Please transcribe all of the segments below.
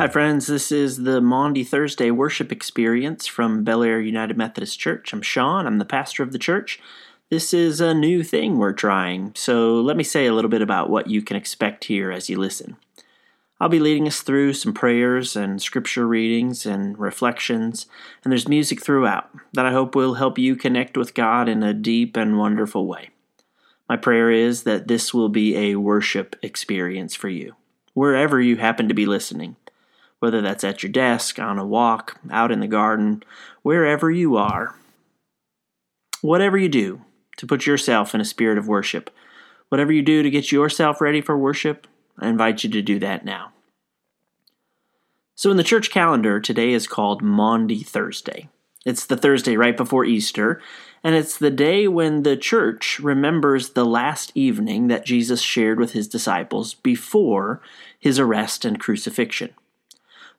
Hi, friends. This is the Maundy Thursday worship experience from Bel Air United Methodist Church. I'm Sean, I'm the pastor of the church. This is a new thing we're trying, so let me say a little bit about what you can expect here as you listen. I'll be leading us through some prayers and scripture readings and reflections, and there's music throughout that I hope will help you connect with God in a deep and wonderful way. My prayer is that this will be a worship experience for you, wherever you happen to be listening whether that's at your desk, on a walk, out in the garden, wherever you are. Whatever you do to put yourself in a spirit of worship, whatever you do to get yourself ready for worship, I invite you to do that now. So, in the church calendar, today is called Maundy Thursday. It's the Thursday right before Easter, and it's the day when the church remembers the last evening that Jesus shared with his disciples before his arrest and crucifixion.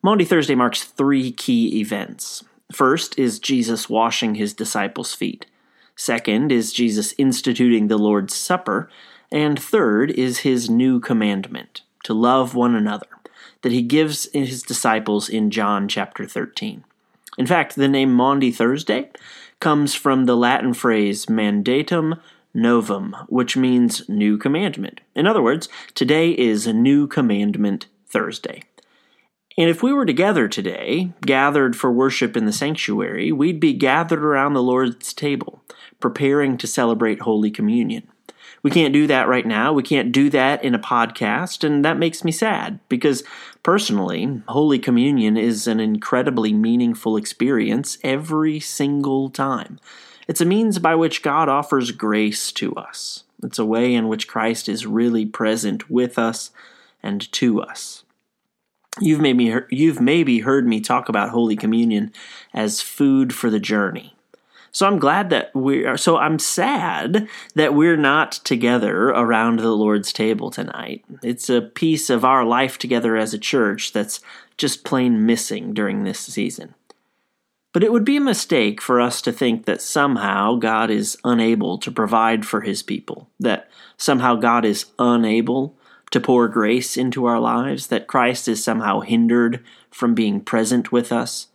Maundy Thursday marks three key events. First is Jesus washing his disciples' feet. Second is Jesus instituting the Lord's Supper. And third is his new commandment to love one another that he gives his disciples in John chapter 13. In fact, the name Maundy Thursday comes from the Latin phrase mandatum novum, which means new commandment. In other words, today is new commandment Thursday. And if we were together today, gathered for worship in the sanctuary, we'd be gathered around the Lord's table, preparing to celebrate Holy Communion. We can't do that right now. We can't do that in a podcast, and that makes me sad because personally, Holy Communion is an incredibly meaningful experience every single time. It's a means by which God offers grace to us. It's a way in which Christ is really present with us and to us. You've maybe you've maybe heard me talk about Holy Communion as food for the journey. So I'm glad that we are. So I'm sad that we're not together around the Lord's table tonight. It's a piece of our life together as a church that's just plain missing during this season. But it would be a mistake for us to think that somehow God is unable to provide for his people, that somehow God is unable to pour grace into our lives, that Christ is somehow hindered from being present with us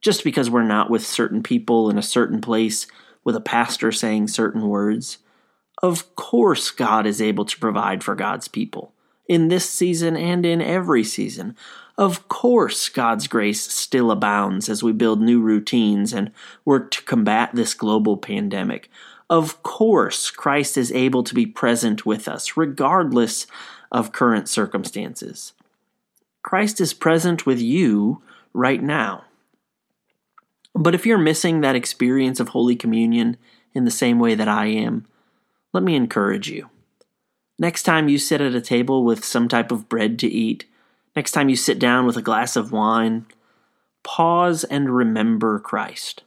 just because we're not with certain people in a certain place with a pastor saying certain words. Of course, God is able to provide for God's people in this season and in every season. Of course, God's grace still abounds as we build new routines and work to combat this global pandemic. Of course, Christ is able to be present with us, regardless of current circumstances. Christ is present with you right now. But if you're missing that experience of Holy Communion in the same way that I am, let me encourage you. Next time you sit at a table with some type of bread to eat, next time you sit down with a glass of wine, pause and remember Christ.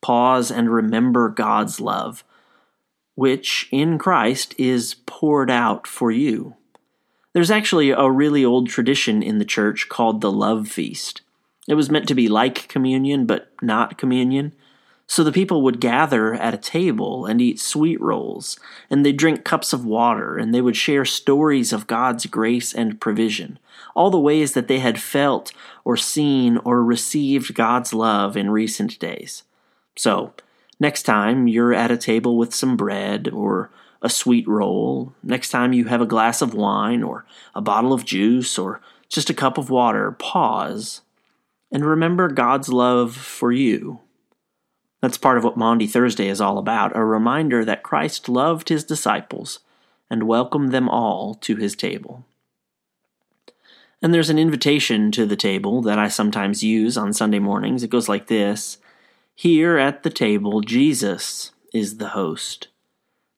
Pause and remember God's love, which in Christ is poured out for you. There's actually a really old tradition in the church called the Love Feast. It was meant to be like communion, but not communion. So the people would gather at a table and eat sweet rolls, and they'd drink cups of water, and they would share stories of God's grace and provision, all the ways that they had felt or seen or received God's love in recent days. So, next time you're at a table with some bread or a sweet roll, next time you have a glass of wine or a bottle of juice or just a cup of water, pause and remember God's love for you. That's part of what Maundy Thursday is all about a reminder that Christ loved his disciples and welcomed them all to his table. And there's an invitation to the table that I sometimes use on Sunday mornings. It goes like this Here at the table, Jesus is the host.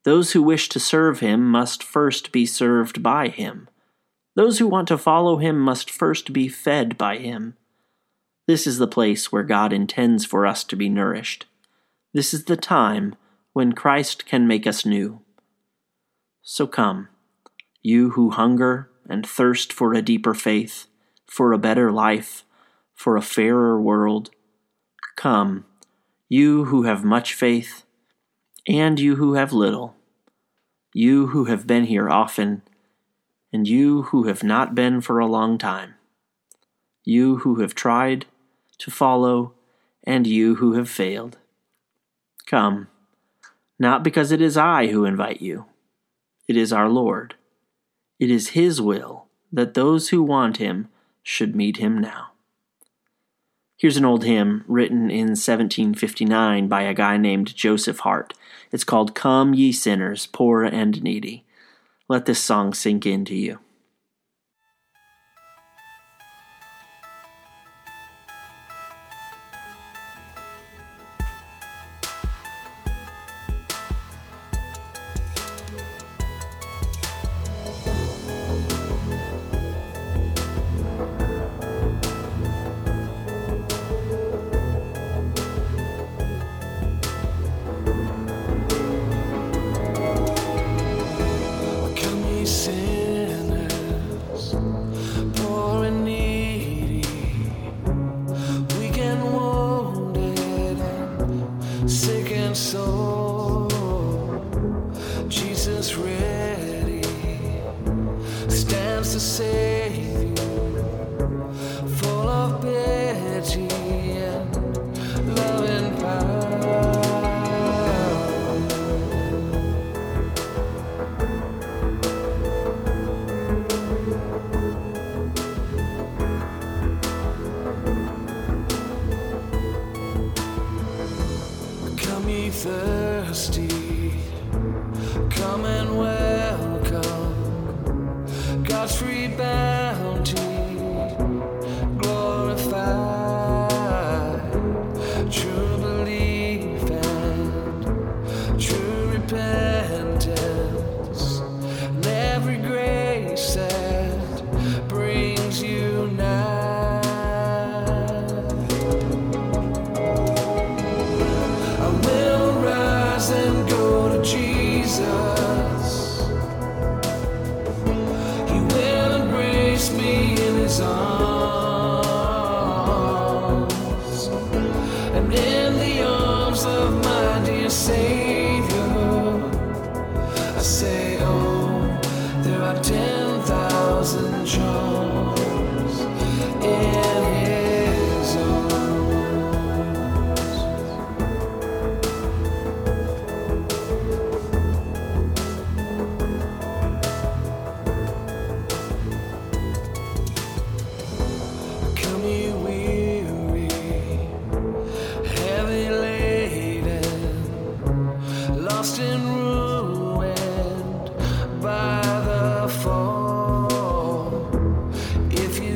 Those who wish to serve him must first be served by him. Those who want to follow him must first be fed by him. This is the place where God intends for us to be nourished. This is the time when Christ can make us new. So come, you who hunger and thirst for a deeper faith, for a better life, for a fairer world. Come, you who have much faith, and you who have little, you who have been here often, and you who have not been for a long time, you who have tried to follow, and you who have failed. Come, not because it is I who invite you, it is our Lord. It is His will that those who want Him should meet Him now. Here's an old hymn written in 1759 by a guy named Joseph Hart. It's called Come, Ye Sinners, Poor and Needy. Let this song sink into you.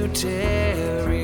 Prodigals,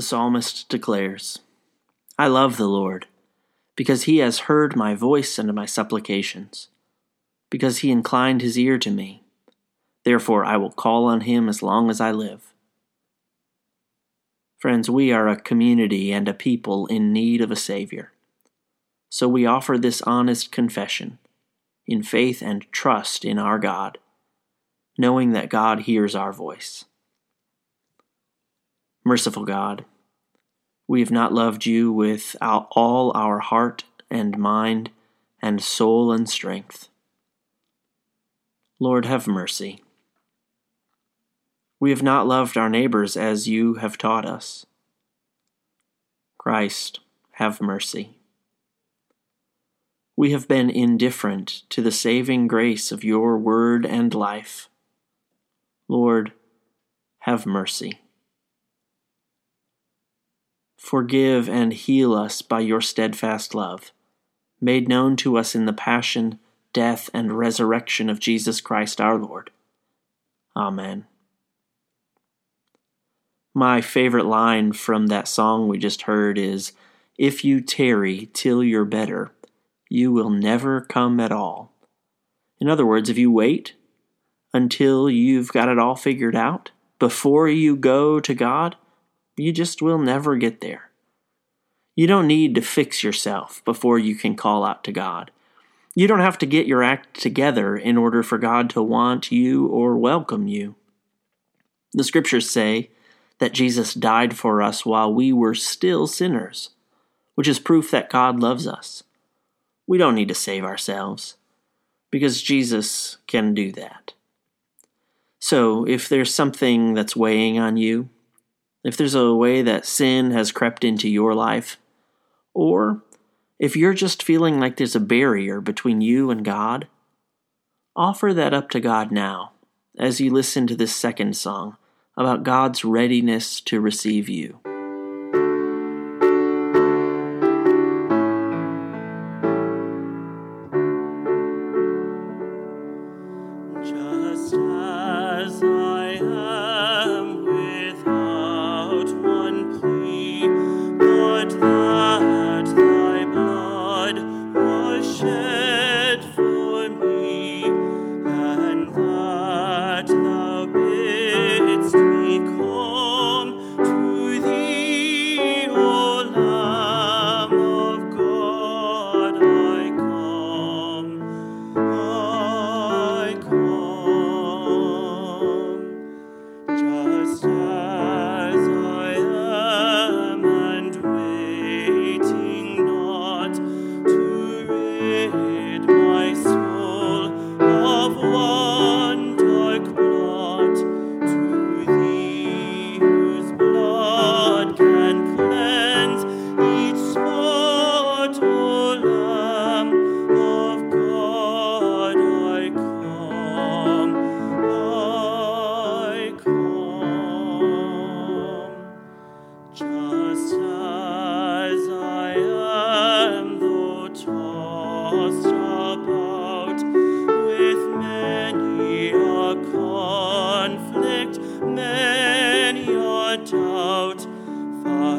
The psalmist declares, I love the Lord, because he has heard my voice and my supplications, because he inclined his ear to me. Therefore I will call on him as long as I live. Friends, we are a community and a people in need of a Savior. So we offer this honest confession in faith and trust in our God, knowing that God hears our voice. Merciful God, we have not loved you with all our heart and mind and soul and strength. Lord, have mercy. We have not loved our neighbors as you have taught us. Christ, have mercy. We have been indifferent to the saving grace of your word and life. Lord, have mercy. Forgive and heal us by your steadfast love, made known to us in the passion, death, and resurrection of Jesus Christ our Lord. Amen. My favorite line from that song we just heard is If you tarry till you're better, you will never come at all. In other words, if you wait until you've got it all figured out before you go to God, you just will never get there. You don't need to fix yourself before you can call out to God. You don't have to get your act together in order for God to want you or welcome you. The scriptures say that Jesus died for us while we were still sinners, which is proof that God loves us. We don't need to save ourselves because Jesus can do that. So, if there's something that's weighing on you, if there's a way that sin has crept into your life, or if you're just feeling like there's a barrier between you and God, offer that up to God now as you listen to this second song about God's readiness to receive you.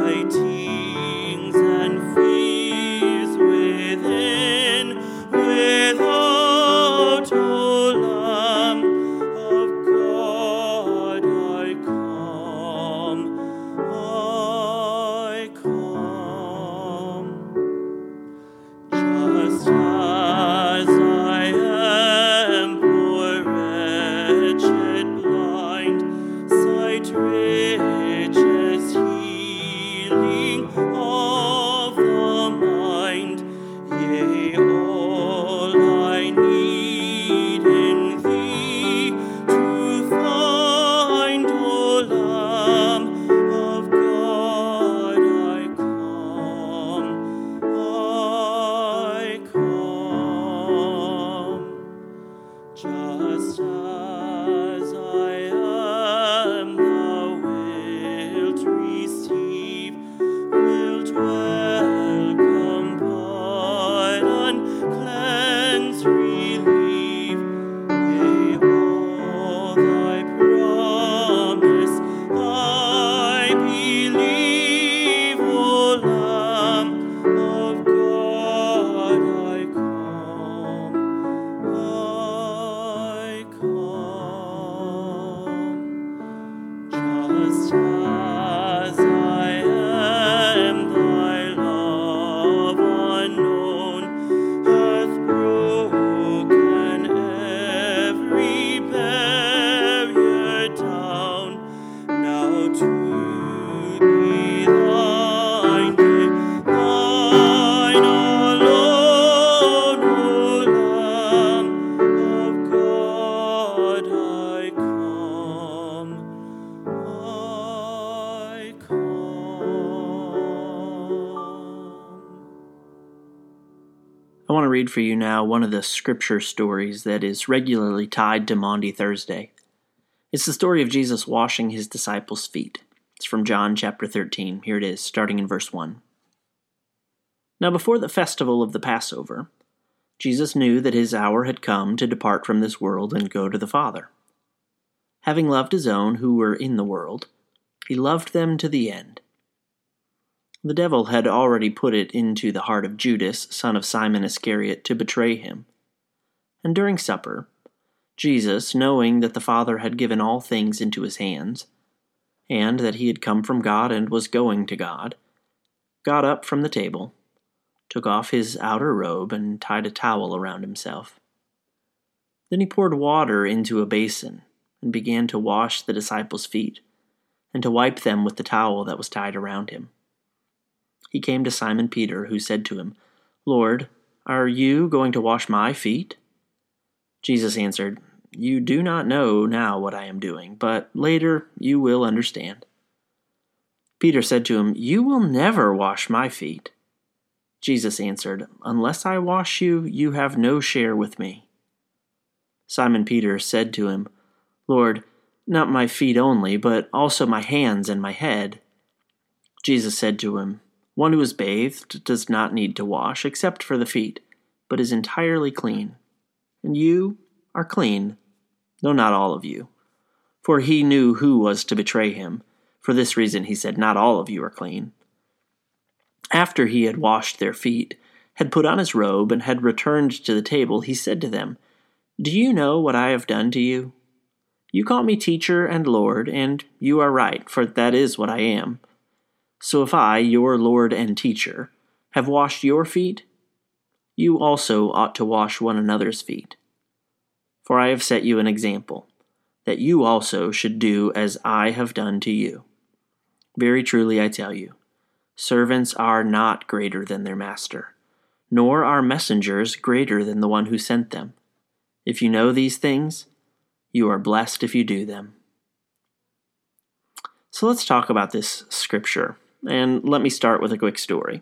Fightings for you now one of the scripture stories that is regularly tied to Maundy Thursday. It's the story of Jesus washing his disciples' feet. It's from John chapter 13. Here it is, starting in verse 1. Now, before the festival of the Passover, Jesus knew that his hour had come to depart from this world and go to the Father. Having loved his own who were in the world, he loved them to the end. The devil had already put it into the heart of Judas, son of Simon Iscariot, to betray him. And during supper, Jesus, knowing that the Father had given all things into his hands, and that he had come from God and was going to God, got up from the table, took off his outer robe, and tied a towel around himself. Then he poured water into a basin and began to wash the disciples' feet, and to wipe them with the towel that was tied around him he came to Simon Peter, who said to him, Lord, are you going to wash my feet? Jesus answered, You do not know now what I am doing, but later you will understand. Peter said to him, You will never wash my feet. Jesus answered, Unless I wash you, you have no share with me. Simon Peter said to him, Lord, not my feet only, but also my hands and my head. Jesus said to him, one who is bathed does not need to wash except for the feet, but is entirely clean. And you are clean, though not all of you. For he knew who was to betray him. For this reason he said, Not all of you are clean. After he had washed their feet, had put on his robe, and had returned to the table, he said to them, Do you know what I have done to you? You call me teacher and Lord, and you are right, for that is what I am. So if I, your Lord and teacher, have washed your feet, you also ought to wash one another's feet. For I have set you an example, that you also should do as I have done to you. Very truly I tell you, servants are not greater than their master, nor are messengers greater than the one who sent them. If you know these things, you are blessed if you do them. So let's talk about this scripture and let me start with a quick story.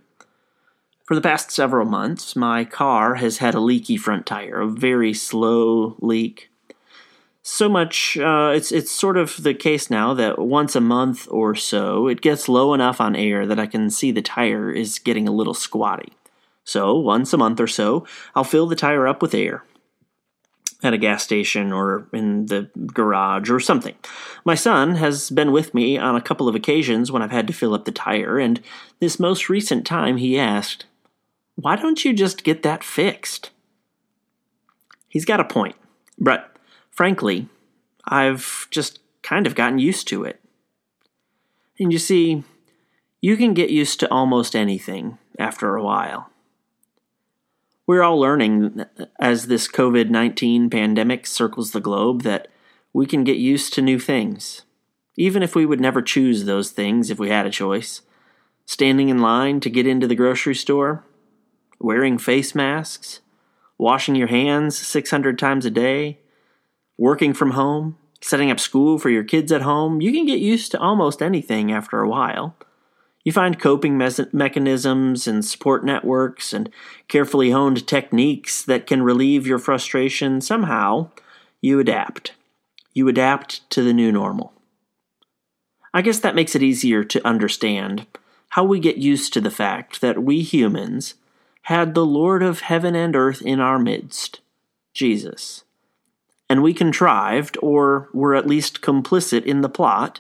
For the past several months, my car has had a leaky front tire, a very slow leak. So much, uh, it's it's sort of the case now that once a month or so, it gets low enough on air that I can see the tire is getting a little squatty. So once a month or so, I'll fill the tire up with air, at a gas station or in the garage or something. My son has been with me on a couple of occasions when I've had to fill up the tire, and this most recent time he asked, Why don't you just get that fixed? He's got a point, but frankly, I've just kind of gotten used to it. And you see, you can get used to almost anything after a while we're all learning as this COVID 19 pandemic circles the globe that we can get used to new things, even if we would never choose those things if we had a choice. Standing in line to get into the grocery store, wearing face masks, washing your hands 600 times a day, working from home, setting up school for your kids at home, you can get used to almost anything after a while. You find coping me- mechanisms and support networks and carefully honed techniques that can relieve your frustration. Somehow, you adapt. You adapt to the new normal. I guess that makes it easier to understand how we get used to the fact that we humans had the Lord of heaven and earth in our midst, Jesus. And we contrived, or were at least complicit in the plot,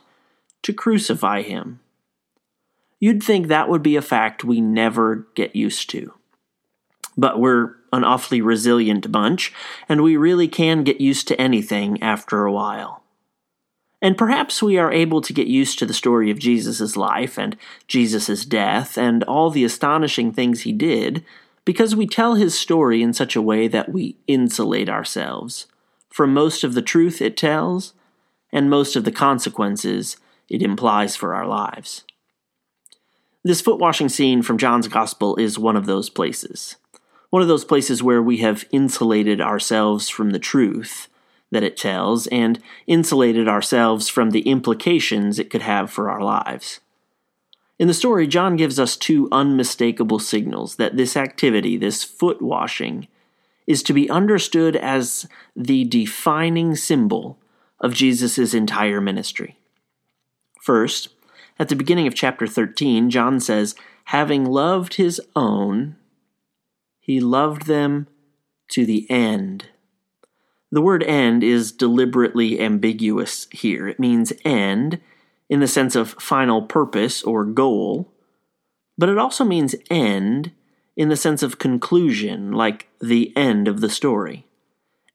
to crucify him. You'd think that would be a fact we never get used to. But we're an awfully resilient bunch, and we really can get used to anything after a while. And perhaps we are able to get used to the story of Jesus' life and Jesus' death and all the astonishing things he did because we tell his story in such a way that we insulate ourselves from most of the truth it tells and most of the consequences it implies for our lives. This foot washing scene from John's Gospel is one of those places. One of those places where we have insulated ourselves from the truth that it tells and insulated ourselves from the implications it could have for our lives. In the story, John gives us two unmistakable signals that this activity, this foot washing, is to be understood as the defining symbol of Jesus' entire ministry. First, at the beginning of chapter 13, John says, Having loved his own, he loved them to the end. The word end is deliberately ambiguous here. It means end in the sense of final purpose or goal, but it also means end in the sense of conclusion, like the end of the story.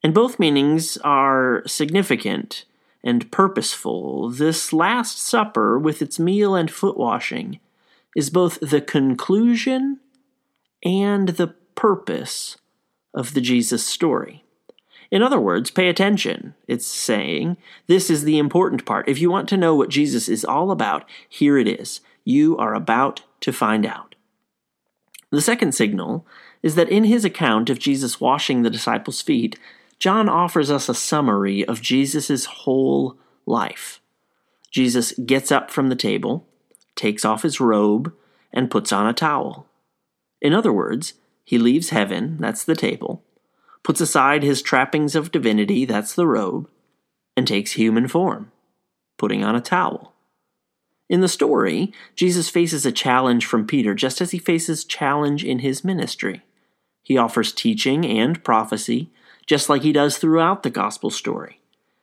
And both meanings are significant and purposeful. This Last Supper, with its meal and foot washing, is both the conclusion and the purpose of the Jesus story. In other words, pay attention. It's saying, this is the important part. If you want to know what Jesus is all about, here it is. You are about to find out. The second signal is that in his account of Jesus washing the disciples' feet, John offers us a summary of Jesus' whole life. Jesus gets up from the table, takes off his robe, and puts on a towel. In other words, he leaves heaven, that's the table, puts aside his trappings of divinity, that's the robe, and takes human form, putting on a towel. In the story, Jesus faces a challenge from Peter just as he faces challenge in his ministry. He offers teaching and prophecy, just like he does throughout the gospel story.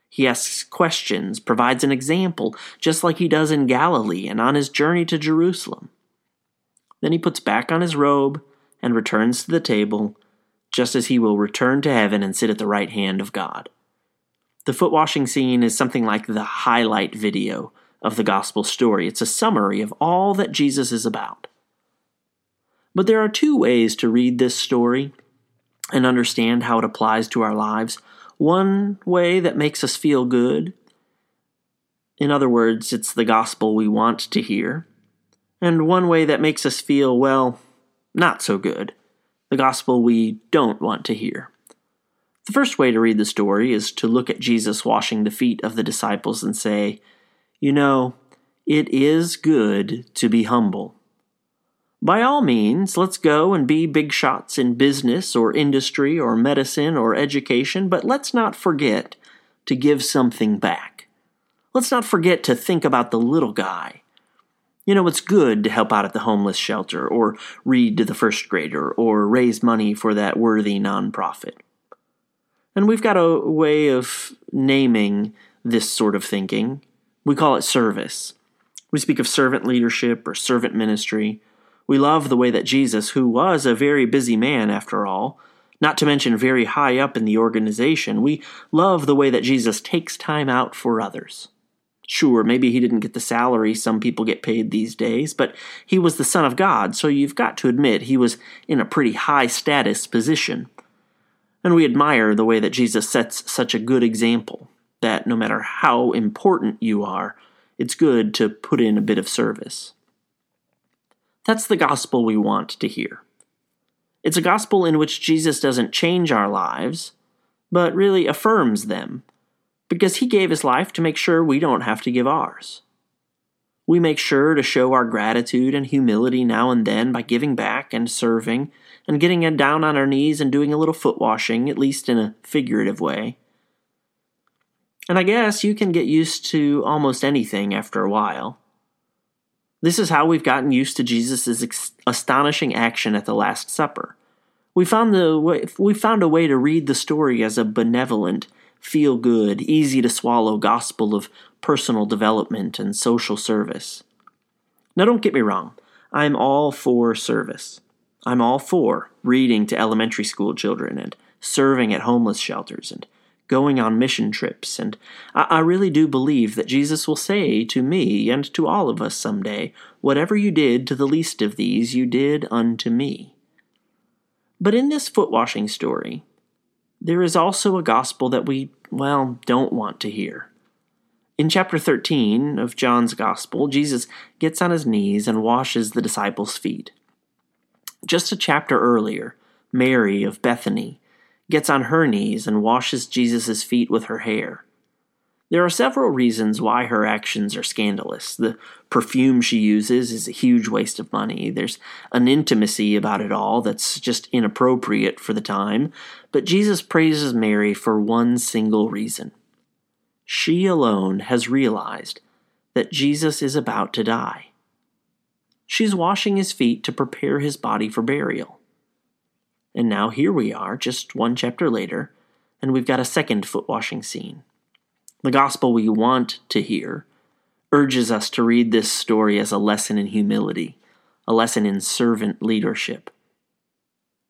He asks questions, provides an example, just like he does in Galilee and on his journey to Jerusalem. Then he puts back on his robe and returns to the table just as he will return to heaven and sit at the right hand of God. The foot washing scene is something like the highlight video of the gospel story. It's a summary of all that Jesus is about. But there are two ways to read this story and understand how it applies to our lives. One way that makes us feel good. In other words, it's the gospel we want to hear. And one way that makes us feel, well, not so good the gospel we don't want to hear. The first way to read the story is to look at Jesus washing the feet of the disciples and say, You know, it is good to be humble. By all means, let's go and be big shots in business or industry or medicine or education, but let's not forget to give something back. Let's not forget to think about the little guy you know, it's good to help out at the homeless shelter, or read to the first grader, or raise money for that worthy nonprofit. And we've got a way of naming this sort of thinking. We call it service. We speak of servant leadership or servant ministry. We love the way that Jesus, who was a very busy man after all, not to mention very high up in the organization, we love the way that Jesus takes time out for others. Sure, maybe he didn't get the salary some people get paid these days, but he was the Son of God, so you've got to admit he was in a pretty high status position. And we admire the way that Jesus sets such a good example that no matter how important you are, it's good to put in a bit of service. That's the gospel we want to hear. It's a gospel in which Jesus doesn't change our lives, but really affirms them because he gave his life to make sure we don't have to give ours. We make sure to show our gratitude and humility now and then by giving back and serving and getting down on our knees and doing a little foot washing, at least in a figurative way. And I guess you can get used to almost anything after a while. This is how we've gotten used to Jesus' ex- astonishing action at the Last Supper. We found, the way, we found a way to read the story as a benevolent feel good, easy to swallow gospel of personal development and social service. Now, don't get me wrong, I'm all for service. I'm all for reading to elementary school children and serving at homeless shelters and going on mission trips, and I, I really do believe that Jesus will say to me and to all of us someday, Whatever you did to the least of these, you did unto me. But in this foot washing story, there is also a gospel that we, well, don't want to hear. In chapter 13 of John's Gospel, Jesus gets on his knees and washes the disciples' feet. Just a chapter earlier, Mary of Bethany gets on her knees and washes Jesus' feet with her hair. There are several reasons why her actions are scandalous. The perfume she uses is a huge waste of money. There's an intimacy about it all that's just inappropriate for the time. But Jesus praises Mary for one single reason. She alone has realized that Jesus is about to die. She's washing his feet to prepare his body for burial. And now here we are, just one chapter later, and we've got a second foot washing scene. The gospel we want to hear urges us to read this story as a lesson in humility, a lesson in servant leadership.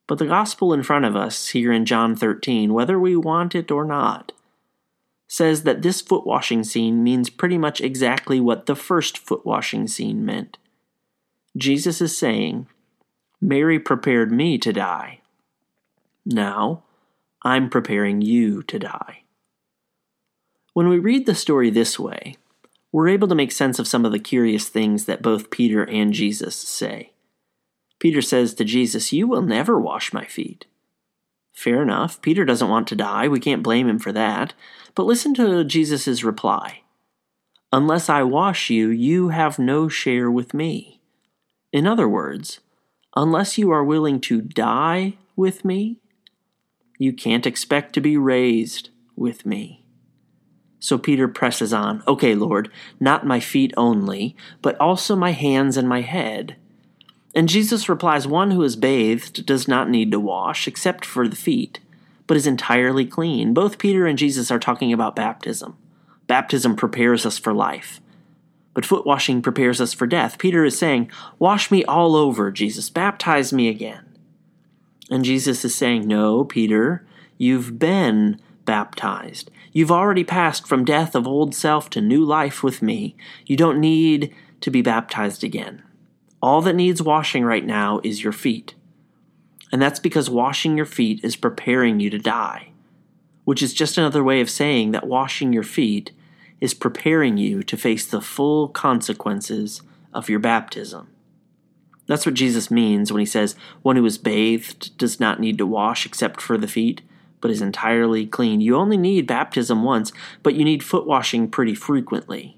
But the gospel in front of us here in John 13, whether we want it or not, says that this foot washing scene means pretty much exactly what the first foot washing scene meant. Jesus is saying, Mary prepared me to die. Now, I'm preparing you to die. When we read the story this way, we're able to make sense of some of the curious things that both Peter and Jesus say. Peter says to Jesus, You will never wash my feet. Fair enough. Peter doesn't want to die. We can't blame him for that. But listen to Jesus' reply Unless I wash you, you have no share with me. In other words, unless you are willing to die with me, you can't expect to be raised with me. So Peter presses on, Okay, Lord, not my feet only, but also my hands and my head. And Jesus replies, One who is bathed does not need to wash, except for the feet, but is entirely clean. Both Peter and Jesus are talking about baptism. Baptism prepares us for life, but foot washing prepares us for death. Peter is saying, Wash me all over, Jesus, baptize me again. And Jesus is saying, No, Peter, you've been baptized. You've already passed from death of old self to new life with me. You don't need to be baptized again. All that needs washing right now is your feet. And that's because washing your feet is preparing you to die, which is just another way of saying that washing your feet is preparing you to face the full consequences of your baptism. That's what Jesus means when he says, One who is bathed does not need to wash except for the feet, but is entirely clean. You only need baptism once, but you need foot washing pretty frequently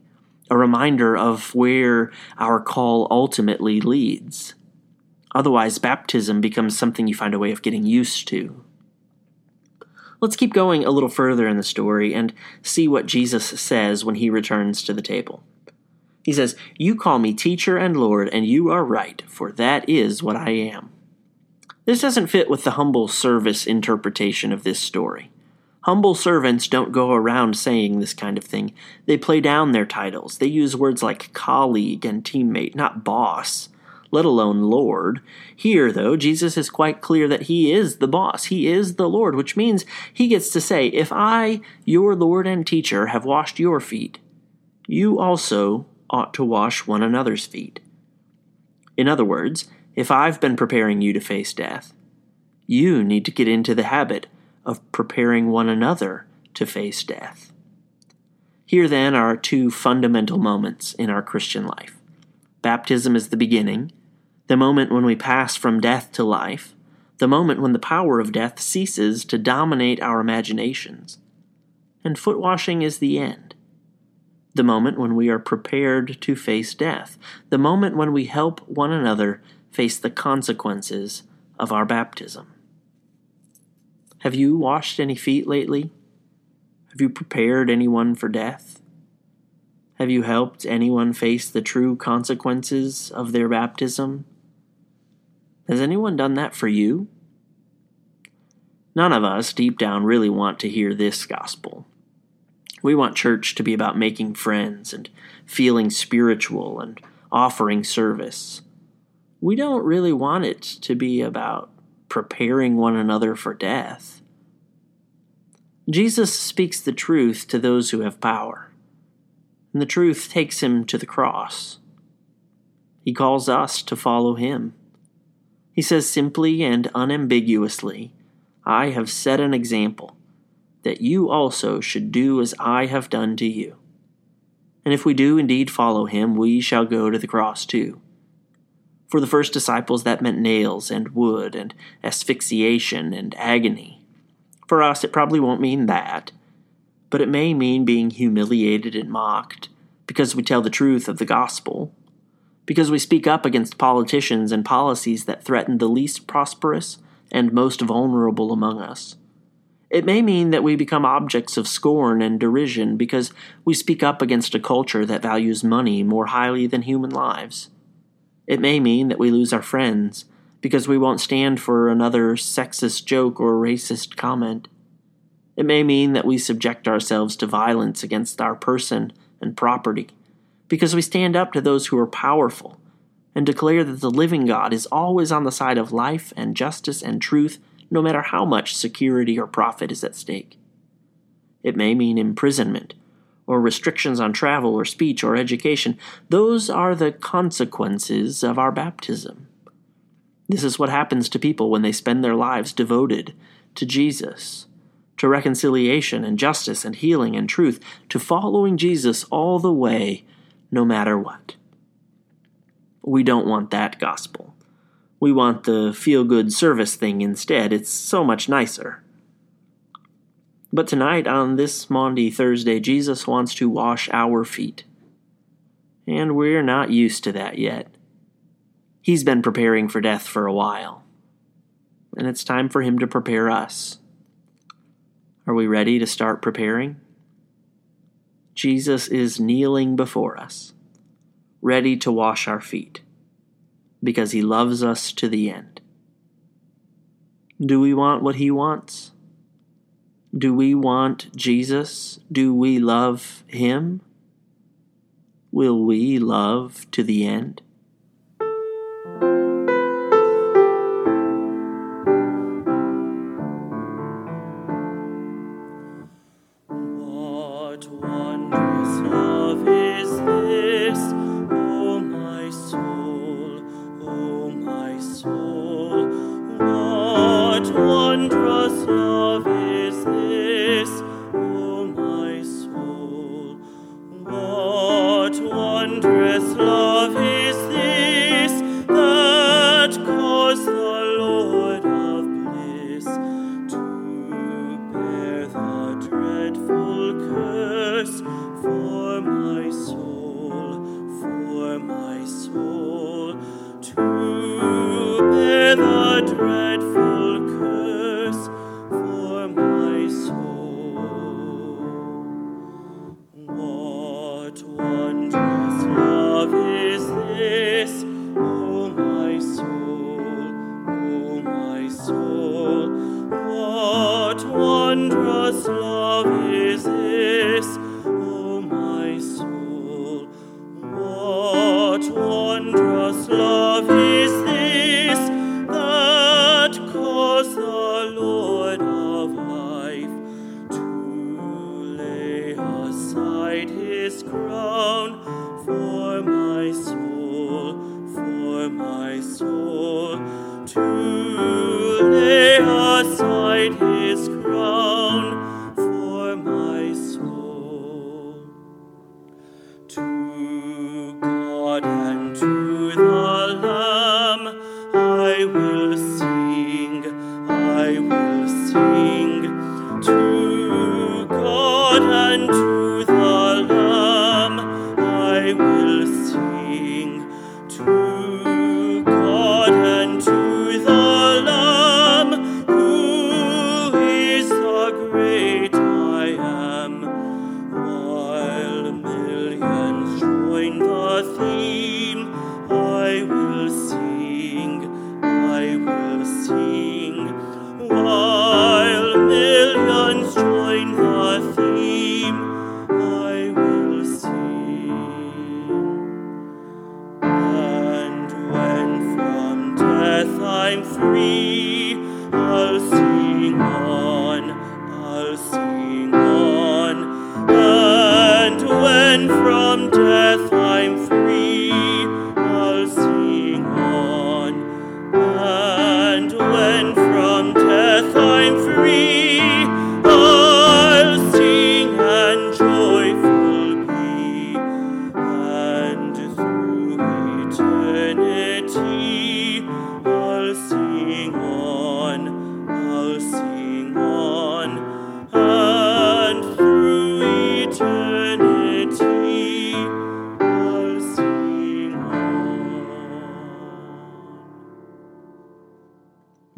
a reminder of where our call ultimately leads. Otherwise, baptism becomes something you find a way of getting used to. Let's keep going a little further in the story and see what Jesus says when he returns to the table. He says, You call me teacher and Lord, and you are right, for that is what I am. This doesn't fit with the humble service interpretation of this story. Humble servants don't go around saying this kind of thing. They play down their titles. They use words like colleague and teammate, not boss, let alone Lord. Here, though, Jesus is quite clear that he is the boss. He is the Lord, which means he gets to say, If I, your Lord and teacher, have washed your feet, you also ought to wash one another's feet. In other words, if I've been preparing you to face death, you need to get into the habit of preparing one another to face death. Here, then, are two fundamental moments in our Christian life baptism is the beginning, the moment when we pass from death to life, the moment when the power of death ceases to dominate our imaginations. And foot washing is the end. The moment when we are prepared to face death, the moment when we help one another face the consequences of our baptism. Have you washed any feet lately? Have you prepared anyone for death? Have you helped anyone face the true consequences of their baptism? Has anyone done that for you? None of us, deep down, really want to hear this gospel. We want church to be about making friends and feeling spiritual and offering service. We don't really want it to be about preparing one another for death. Jesus speaks the truth to those who have power, and the truth takes him to the cross. He calls us to follow him. He says simply and unambiguously, I have set an example, that you also should do as I have done to you. And if we do indeed follow him, we shall go to the cross too. For the first disciples, that meant nails and wood and asphyxiation and agony. For us, it probably won't mean that, but it may mean being humiliated and mocked because we tell the truth of the gospel, because we speak up against politicians and policies that threaten the least prosperous and most vulnerable among us. It may mean that we become objects of scorn and derision because we speak up against a culture that values money more highly than human lives. It may mean that we lose our friends because we won't stand for another sexist joke or racist comment. It may mean that we subject ourselves to violence against our person and property because we stand up to those who are powerful and declare that the living God is always on the side of life and justice and truth no matter how much security or profit is at stake. It may mean imprisonment, or restrictions on travel or speech or education. Those are the consequences of our baptism. This is what happens to people when they spend their lives devoted to Jesus, to reconciliation and justice and healing and truth, to following Jesus all the way, no matter what. We don't want that gospel. We want the feel good service thing instead. It's so much nicer. But tonight, on this Maundy Thursday, Jesus wants to wash our feet. And we're not used to that yet. He's been preparing for death for a while. And it's time for him to prepare us. Are we ready to start preparing? Jesus is kneeling before us, ready to wash our feet because he loves us to the end. Do we want what he wants? Do we want Jesus? Do we love him? Will we love to the end? Wondrous love is this, O my soul? What wondrous love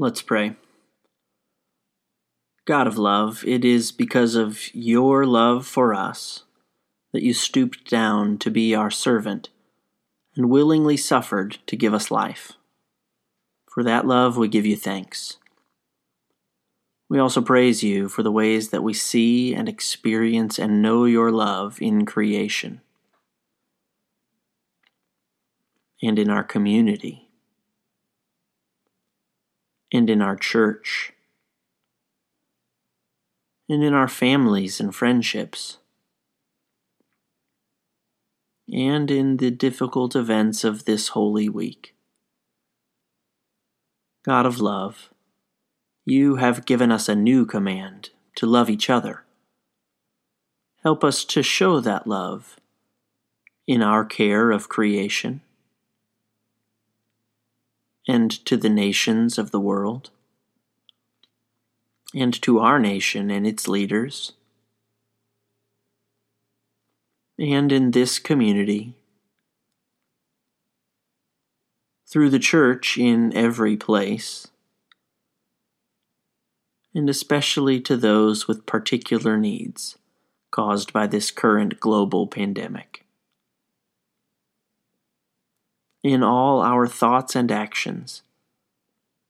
Let's pray. God of love, it is because of your love for us that you stooped down to be our servant and willingly suffered to give us life. For that love, we give you thanks. We also praise you for the ways that we see and experience and know your love in creation and in our community and in our church and in our families and friendships and in the difficult events of this holy week. God of love, you have given us a new command to love each other. Help us to show that love in our care of creation and to the nations of the world and to our nation and its leaders and in this community through the church in every place, and especially to those with particular needs caused by this current global pandemic. In all our thoughts and actions,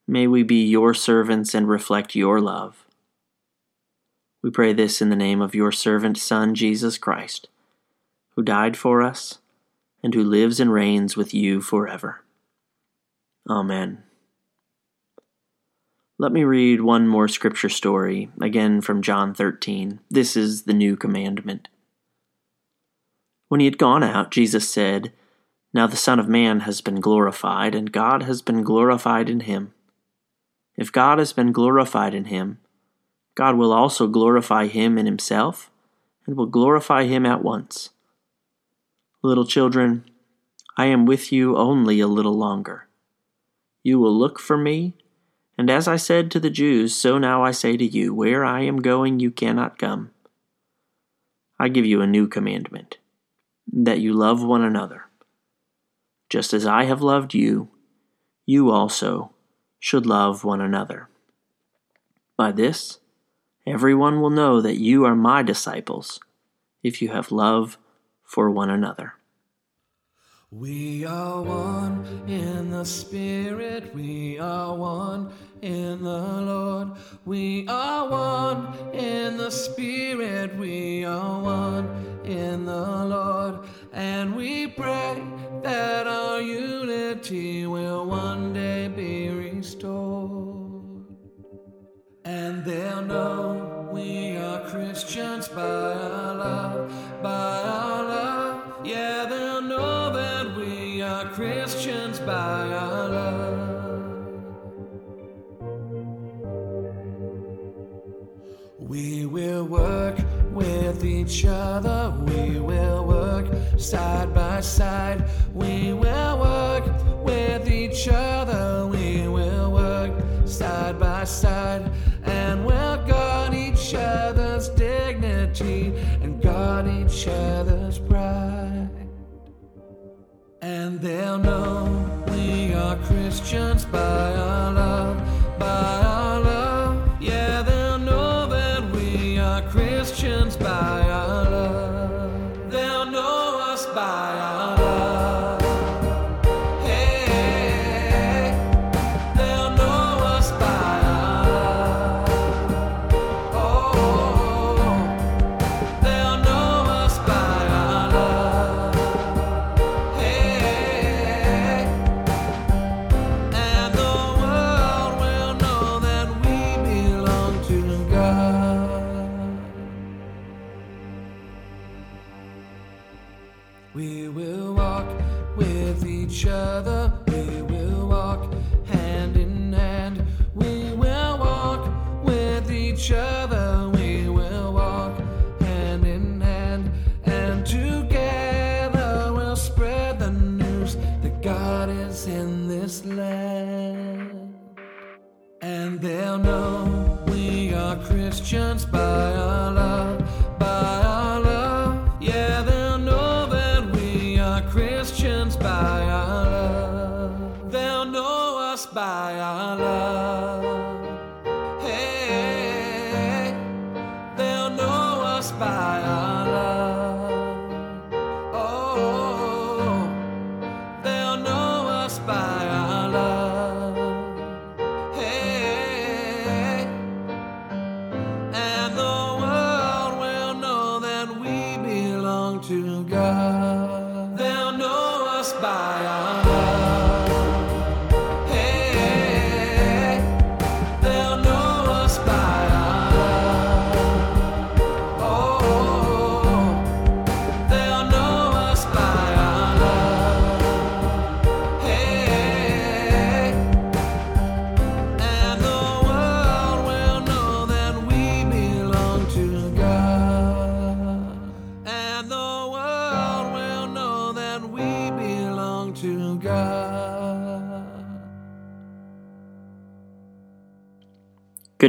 may we be your servants and reflect your love. We pray this in the name of your servant Son, Jesus Christ, who died for us and who lives and reigns with you forever. Amen. Let me read one more scripture story, again from John 13. This is the new commandment. When he had gone out, Jesus said, Now the Son of Man has been glorified, and God has been glorified in him. If God has been glorified in him, God will also glorify him in himself, and will glorify him at once. Little children, I am with you only a little longer. You will look for me, and as I said to the Jews, so now I say to you, Where I am going, you cannot come. I give you a new commandment that you love one another. Just as I have loved you, you also should love one another. By this, everyone will know that you are my disciples if you have love for one another. We are one in the Spirit, we are one in the Lord. We are one in the Spirit, we are one in the Lord. And we pray that our unity will one day be restored. And they'll know we are Christians by our love, by our love. Yeah, they'll know Christians by our love. We will work with each other. We will work side by side. We will work with each other. We will work side by side. And we'll guard each other's dignity and guard each other's. And they'll know we are Christians by our love, by our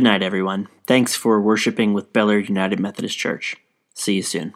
night, everyone. Thanks for worshiping with Bellard United Methodist Church. See you soon.